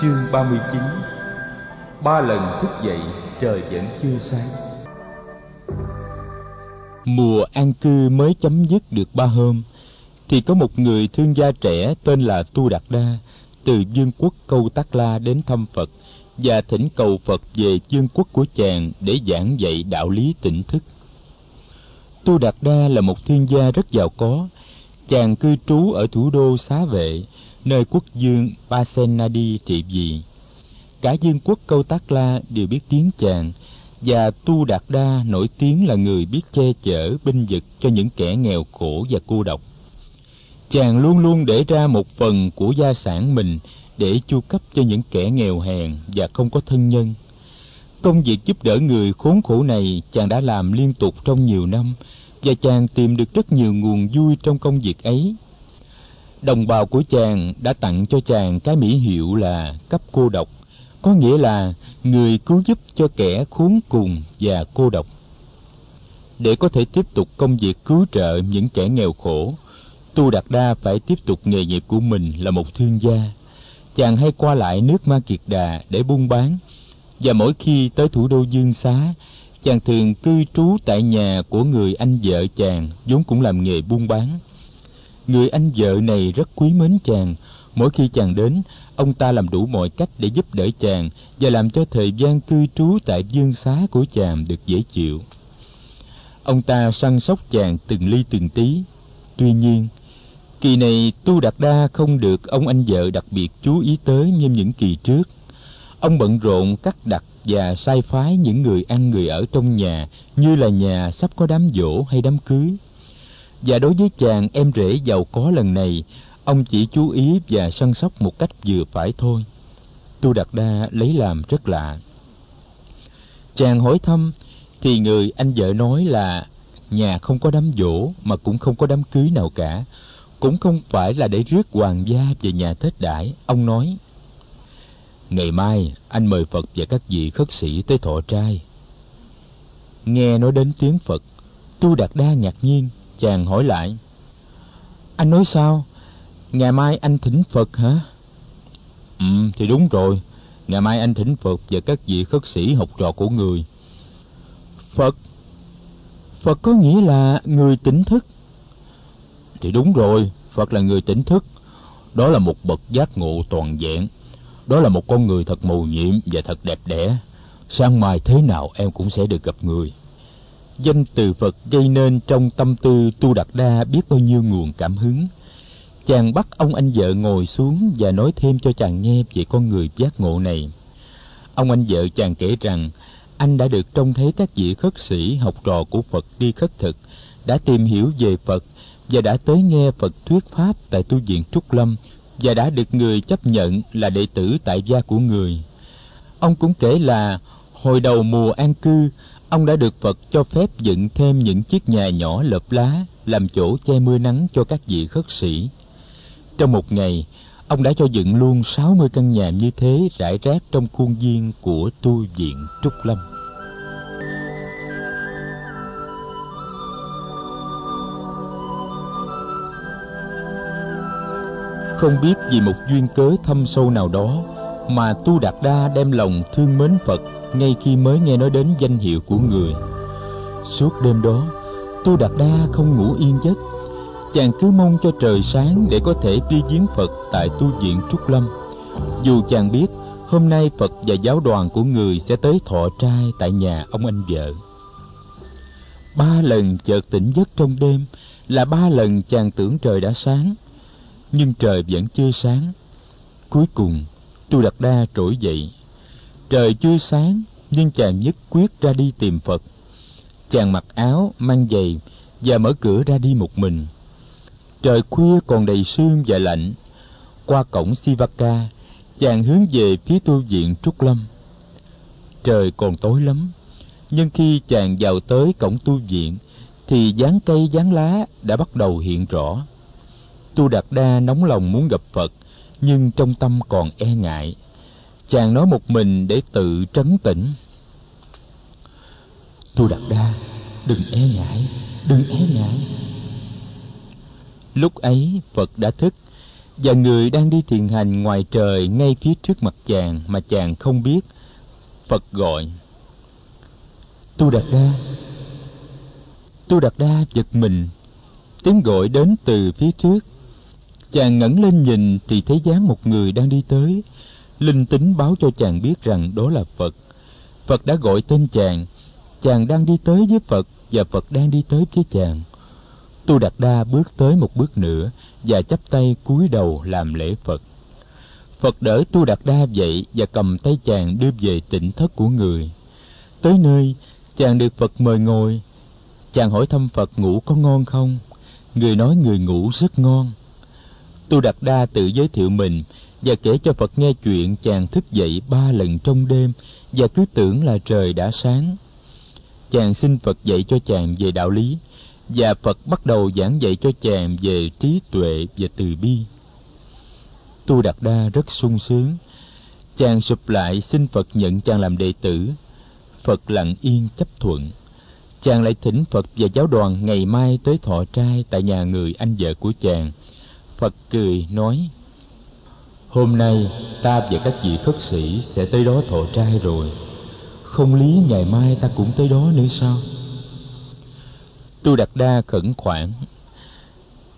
Chương 39 Ba lần thức dậy, trời vẫn chưa sáng. Mùa an cư mới chấm dứt được ba hôm, Thì có một người thương gia trẻ tên là Tu Đạt Đa Từ dương quốc Câu Tắc La đến thăm Phật Và thỉnh cầu Phật về dương quốc của chàng để giảng dạy đạo lý tỉnh thức. Tu Đạt Đa là một thiên gia rất giàu có. Chàng cư trú ở thủ đô Xá Vệ nơi quốc dương Pasenadi trị vì. Cả dương quốc Câu Tác La đều biết tiếng chàng, và Tu Đạt Đa nổi tiếng là người biết che chở binh vực cho những kẻ nghèo khổ và cô độc. Chàng luôn luôn để ra một phần của gia sản mình để chu cấp cho những kẻ nghèo hèn và không có thân nhân. Công việc giúp đỡ người khốn khổ này chàng đã làm liên tục trong nhiều năm và chàng tìm được rất nhiều nguồn vui trong công việc ấy đồng bào của chàng đã tặng cho chàng cái mỹ hiệu là cấp cô độc. Có nghĩa là người cứu giúp cho kẻ khốn cùng và cô độc. Để có thể tiếp tục công việc cứu trợ những kẻ nghèo khổ, tu đạt đa phải tiếp tục nghề nghiệp của mình là một thương gia. Chàng hay qua lại nước ma kiệt đà để buôn bán. Và mỗi khi tới thủ đô dương xá, chàng thường cư trú tại nhà của người anh vợ chàng, vốn cũng làm nghề buôn bán người anh vợ này rất quý mến chàng. Mỗi khi chàng đến, ông ta làm đủ mọi cách để giúp đỡ chàng và làm cho thời gian cư trú tại dương xá của chàng được dễ chịu. Ông ta săn sóc chàng từng ly từng tí. Tuy nhiên, kỳ này tu đạt đa không được ông anh vợ đặc biệt chú ý tới như những kỳ trước. Ông bận rộn cắt đặt và sai phái những người ăn người ở trong nhà, như là nhà sắp có đám dỗ hay đám cưới và đối với chàng em rể giàu có lần này, ông chỉ chú ý và săn sóc một cách vừa phải thôi. Tu đạt đa lấy làm rất lạ. Chàng hỏi thăm, thì người anh vợ nói là nhà không có đám dỗ mà cũng không có đám cưới nào cả. Cũng không phải là để rước hoàng gia về nhà tết đãi, ông nói. Ngày mai anh mời phật và các vị khất sĩ tới thọ trai. Nghe nói đến tiếng phật, tu đạt đa ngạc nhiên chàng hỏi lại. Anh nói sao? Ngày mai anh thỉnh phật hả? Ừ thì đúng rồi. Ngày mai anh thỉnh phật và các vị khất sĩ học trò của người. Phật? Phật có nghĩa là người tỉnh thức. Thì đúng rồi, phật là người tỉnh thức. Đó là một bậc giác ngộ toàn vẹn. Đó là một con người thật mầu nhiệm và thật đẹp đẽ. Sang mai thế nào em cũng sẽ được gặp người danh từ Phật gây nên trong tâm tư Tu Đạt Đa biết bao nhiêu nguồn cảm hứng. Chàng bắt ông anh vợ ngồi xuống và nói thêm cho chàng nghe về con người giác ngộ này. Ông anh vợ chàng kể rằng anh đã được trông thấy các vị khất sĩ học trò của Phật đi khất thực, đã tìm hiểu về Phật và đã tới nghe Phật thuyết pháp tại tu viện Trúc Lâm và đã được người chấp nhận là đệ tử tại gia của người. Ông cũng kể là hồi đầu mùa an cư, ông đã được Phật cho phép dựng thêm những chiếc nhà nhỏ lợp lá làm chỗ che mưa nắng cho các vị khất sĩ. Trong một ngày, ông đã cho dựng luôn 60 căn nhà như thế rải rác trong khuôn viên của tu viện Trúc Lâm. Không biết vì một duyên cớ thâm sâu nào đó mà Tu Đạt Đa đem lòng thương mến Phật ngay khi mới nghe nói đến danh hiệu của người. Suốt đêm đó tu đạt đa không ngủ yên giấc. Chàng cứ mong cho trời sáng để có thể đi viếng phật tại tu viện trúc lâm. Dù chàng biết, hôm nay phật và giáo đoàn của người sẽ tới thọ trai tại nhà ông anh vợ. Ba lần chợt tỉnh giấc trong đêm là ba lần chàng tưởng trời đã sáng, nhưng trời vẫn chưa sáng. Cuối cùng tu đạt đa trỗi dậy trời chưa sáng, nhưng chàng nhất quyết ra đi tìm phật. Chàng mặc áo, mang giày và mở cửa ra đi một mình. Trời khuya còn đầy sương và lạnh. Qua cổng sivaka, chàng hướng về phía tu viện trúc lâm. Trời còn tối lắm, nhưng khi chàng vào tới cổng tu viện, thì dáng cây dáng lá đã bắt đầu hiện rõ. Tu đạt đa nóng lòng muốn gặp phật, nhưng trong tâm còn e ngại chàng nói một mình để tự trấn tĩnh. Tu đạt đa, đừng e ngại, đừng e ngại. Lúc ấy, phật đã thức và người đang đi thiền hành ngoài trời ngay phía trước mặt chàng mà chàng không biết. Phật gọi tu đạt đa. Tu đạt đa giật mình, tiếng gọi đến từ phía trước. Chàng ngẩng lên nhìn thì thấy dáng một người đang đi tới linh tính báo cho chàng biết rằng đó là phật. Phật đã gọi tên chàng. Chàng đang đi tới với phật và phật đang đi tới với chàng. Tu đạt đa bước tới một bước nữa và chắp tay cúi đầu làm lễ phật. Phật đỡ tu đạt đa dậy và cầm tay chàng đưa về tỉnh thất của người. Tới nơi, chàng được phật mời ngồi. Chàng hỏi thăm phật ngủ có ngon không? Người nói người ngủ rất ngon. Tu đạt đa tự giới thiệu mình và kể cho phật nghe chuyện chàng thức dậy ba lần trong đêm và cứ tưởng là trời đã sáng. Chàng xin phật dạy cho chàng về đạo lý và phật bắt đầu giảng dạy cho chàng về trí tuệ và từ bi. Tu đạt đa rất sung sướng. Chàng sụp lại xin phật nhận chàng làm đệ tử. Phật lặng yên chấp thuận. Chàng lại thỉnh phật và giáo đoàn ngày mai tới thọ trai tại nhà người anh vợ của chàng. Phật cười nói hôm nay, ta và các vị khất sĩ sẽ tới đó thọ trai rồi. Không lý ngày mai ta cũng tới đó nữa sao? Tu đạt đa khẩn khoản.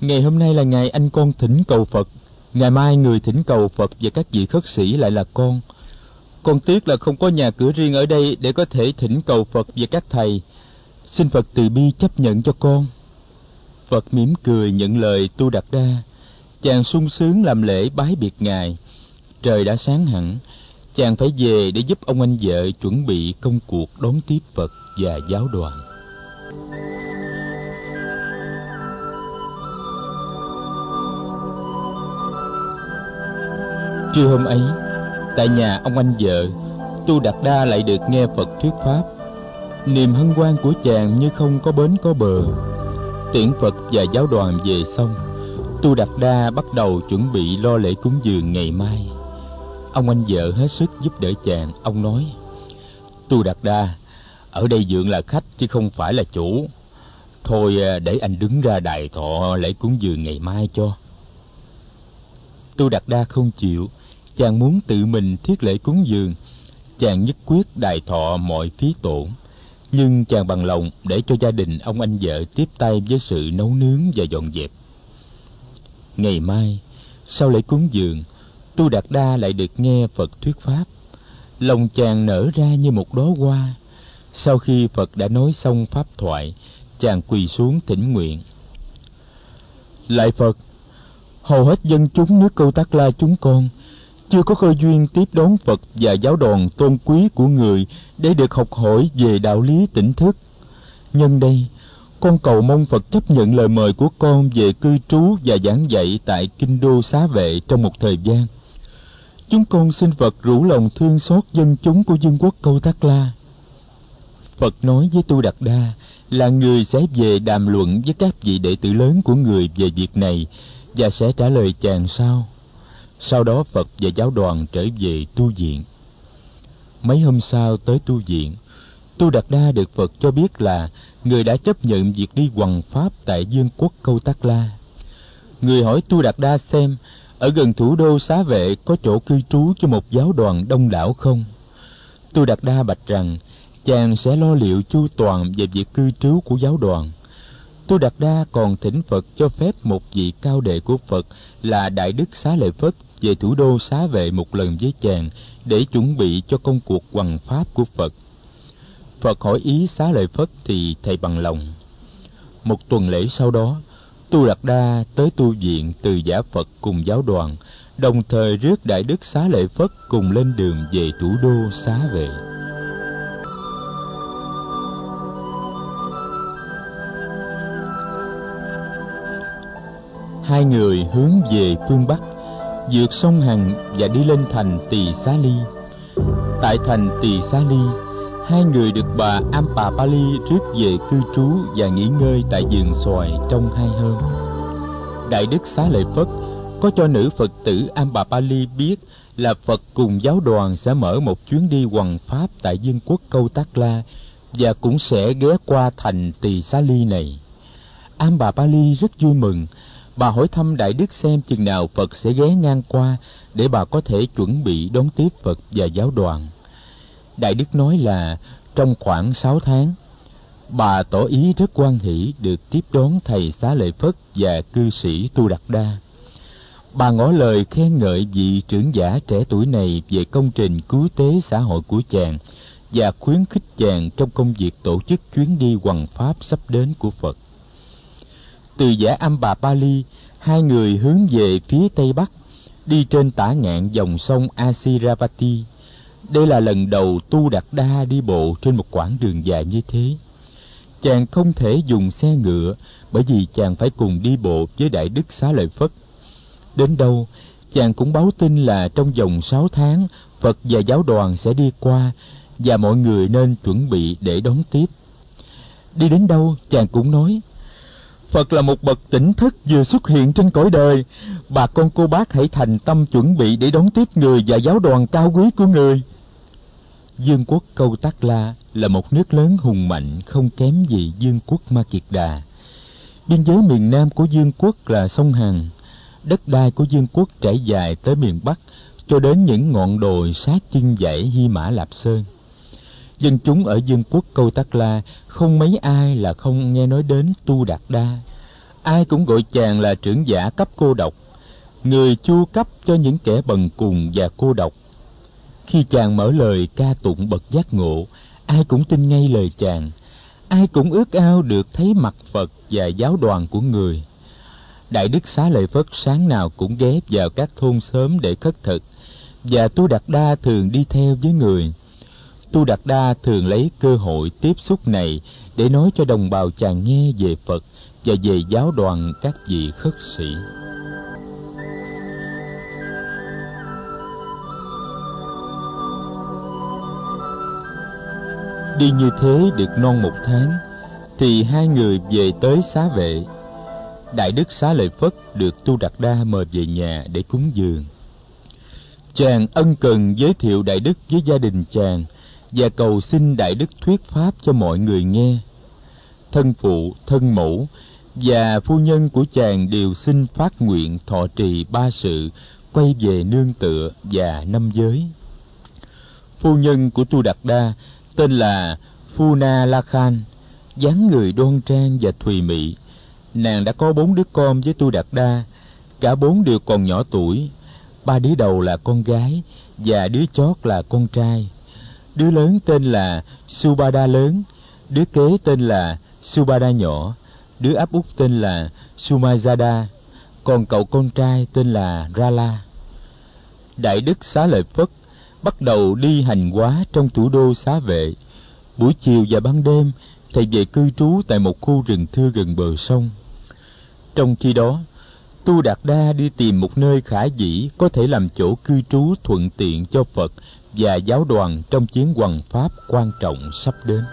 Ngày hôm nay là ngày anh con thỉnh cầu phật. Ngày mai người thỉnh cầu phật và các vị khất sĩ lại là con. Con tiếc là không có nhà cửa riêng ở đây để có thể thỉnh cầu phật và các thầy. Xin phật từ bi chấp nhận cho con. Phật mỉm cười nhận lời tu đạt đa chàng sung sướng làm lễ bái biệt ngài. Trời đã sáng hẳn, chàng phải về để giúp ông anh vợ chuẩn bị công cuộc đón tiếp phật và giáo đoàn. Trưa hôm ấy, tại nhà ông anh vợ, tu đạt đa lại được nghe phật thuyết pháp. Niềm hân hoan của chàng như không có bến có bờ. Tiễn phật và giáo đoàn về xong tu đạt đa bắt đầu chuẩn bị lo lễ cúng dường ngày mai. Ông anh vợ hết sức giúp đỡ chàng. Ông nói, tu đạt đa, ở đây dượng là khách chứ không phải là chủ. Thôi à, để anh đứng ra đài thọ lễ cúng dường ngày mai cho. Tu đạt đa không chịu. Chàng muốn tự mình thiết lễ cúng dường. Chàng nhất quyết đài thọ mọi phí tổn. Nhưng chàng bằng lòng để cho gia đình ông anh vợ tiếp tay với sự nấu nướng và dọn dẹp ngày mai sau lễ cúng dường tu đạt đa lại được nghe phật thuyết pháp. Lòng chàng nở ra như một đóa hoa. Sau khi phật đã nói xong pháp thoại chàng quỳ xuống thỉnh nguyện. Lại phật hầu hết dân chúng nước câu tác la chúng con chưa có cơ duyên tiếp đón Phật và giáo đoàn tôn quý của người để được học hỏi về đạo lý tỉnh thức. Nhân đây, con cầu mong Phật chấp nhận lời mời của con về cư trú và giảng dạy tại Kinh Đô Xá Vệ trong một thời gian. Chúng con xin Phật rủ lòng thương xót dân chúng của vương quốc Câu Tác La. Phật nói với Tu Đạt Đa là người sẽ về đàm luận với các vị đệ tử lớn của người về việc này và sẽ trả lời chàng sau sau đó phật và giáo đoàn trở về tu viện mấy hôm sau tới tu viện, tu đạt đa được phật cho biết là người đã chấp nhận việc đi hoằng pháp tại dương quốc câu tác la. Người hỏi tu đạt đa xem, ở gần thủ đô xá vệ có chỗ cư trú cho một giáo đoàn đông đảo không? Tu đạt đa bạch rằng, chàng sẽ lo liệu chu toàn về việc cư trú của giáo đoàn. Tu đạt đa còn thỉnh phật cho phép một vị cao đệ của phật là đại đức xá lợi phất về thủ đô xá vệ một lần với chàng để chuẩn bị cho công cuộc hoằng pháp của Phật. Phật hỏi ý xá lợi Phất thì thầy bằng lòng. Một tuần lễ sau đó, Tu Đạt Đa tới tu viện từ giả Phật cùng giáo đoàn, đồng thời rước Đại Đức Xá Lợi Phất cùng lên đường về thủ đô xá vệ. Hai người hướng về phương Bắc vượt sông Hằng và đi lên thành Tỳ Xá Ly. Tại thành Tỳ Xá Ly, hai người được bà Ampa Pali rước về cư trú và nghỉ ngơi tại vườn xoài trong hai hôm. Đại Đức Xá Lợi Phất có cho nữ Phật tử Ampa Pali biết là Phật cùng giáo đoàn sẽ mở một chuyến đi hoằng pháp tại vương quốc Câu Tác La và cũng sẽ ghé qua thành Tỳ Xá Ly này. Ampa Pali rất vui mừng bà hỏi thăm đại đức xem chừng nào phật sẽ ghé ngang qua để bà có thể chuẩn bị đón tiếp phật và giáo đoàn đại đức nói là trong khoảng sáu tháng bà tỏ ý rất quan hỷ được tiếp đón thầy xá lợi phất và cư sĩ tu đạt đa bà ngỏ lời khen ngợi vị trưởng giả trẻ tuổi này về công trình cứu tế xã hội của chàng và khuyến khích chàng trong công việc tổ chức chuyến đi hoằng pháp sắp đến của phật từ giả âm bà Pali, hai người hướng về phía tây bắc, đi trên tả ngạn dòng sông Asiravati. Đây là lần đầu Tu Đạt Đa đi bộ trên một quãng đường dài như thế. Chàng không thể dùng xe ngựa bởi vì chàng phải cùng đi bộ với Đại Đức Xá Lợi Phất. Đến đâu, chàng cũng báo tin là trong vòng sáu tháng, Phật và giáo đoàn sẽ đi qua và mọi người nên chuẩn bị để đón tiếp. Đi đến đâu, chàng cũng nói, Phật là một bậc tỉnh thức vừa xuất hiện trên cõi đời. Bà con cô bác hãy thành tâm chuẩn bị để đón tiếp người và giáo đoàn cao quý của người. Dương quốc Câu Tắc La là một nước lớn hùng mạnh, không kém gì Dương quốc Ma Kiệt Đà. Biên giới miền Nam của Dương quốc là sông Hằng. Đất đai của Dương quốc trải dài tới miền Bắc, cho đến những ngọn đồi sát chân dãy Hy Mã Lạp Sơn dân chúng ở dương quốc câu tắc la không mấy ai là không nghe nói đến tu đạt đa ai cũng gọi chàng là trưởng giả cấp cô độc người chu cấp cho những kẻ bần cùng và cô độc khi chàng mở lời ca tụng bậc giác ngộ, ai cũng tin ngay lời chàng. Ai cũng ước ao được thấy mặt phật và giáo đoàn của người. Đại đức xá lợi phất sáng nào cũng ghé vào các thôn xóm để khất thực, và tu đạt đa thường đi theo với người. Tu đạt đa thường lấy cơ hội tiếp xúc này để nói cho đồng bào chàng nghe về phật và về giáo đoàn các vị khất sĩ. Đi như thế được non một tháng, thì hai người về tới xá vệ. Đại đức xá lợi phất được tu đạt đa mời về nhà để cúng dường. Chàng ân cần giới thiệu đại đức với gia đình chàng và cầu xin đại đức thuyết pháp cho mọi người nghe. Thân phụ, thân mẫu và phu nhân của chàng đều xin phát nguyện thọ trì ba sự quay về nương tựa và năm giới. Phu nhân của tu đạt đa tên là Funa la khan dáng người đoan trang và thùy mị. Nàng đã có bốn đứa con với tu đạt đa cả bốn đều còn nhỏ tuổi. Ba đứa đầu là con gái và đứa chót là con trai. Đứa lớn tên là Subada lớn, đứa kế tên là Subada nhỏ, đứa áp út tên là Sumajada, còn cậu con trai tên là Rala. Đại đức Xá Lợi Phất bắt đầu đi hành hóa trong thủ đô xá vệ. Buổi chiều và ban đêm, thầy về cư trú tại một khu rừng thưa gần bờ sông. Trong khi đó, Tu Đạt Đa đi tìm một nơi khả dĩ có thể làm chỗ cư trú thuận tiện cho Phật và giáo đoàn trong chuyến hoằng pháp quan trọng sắp đến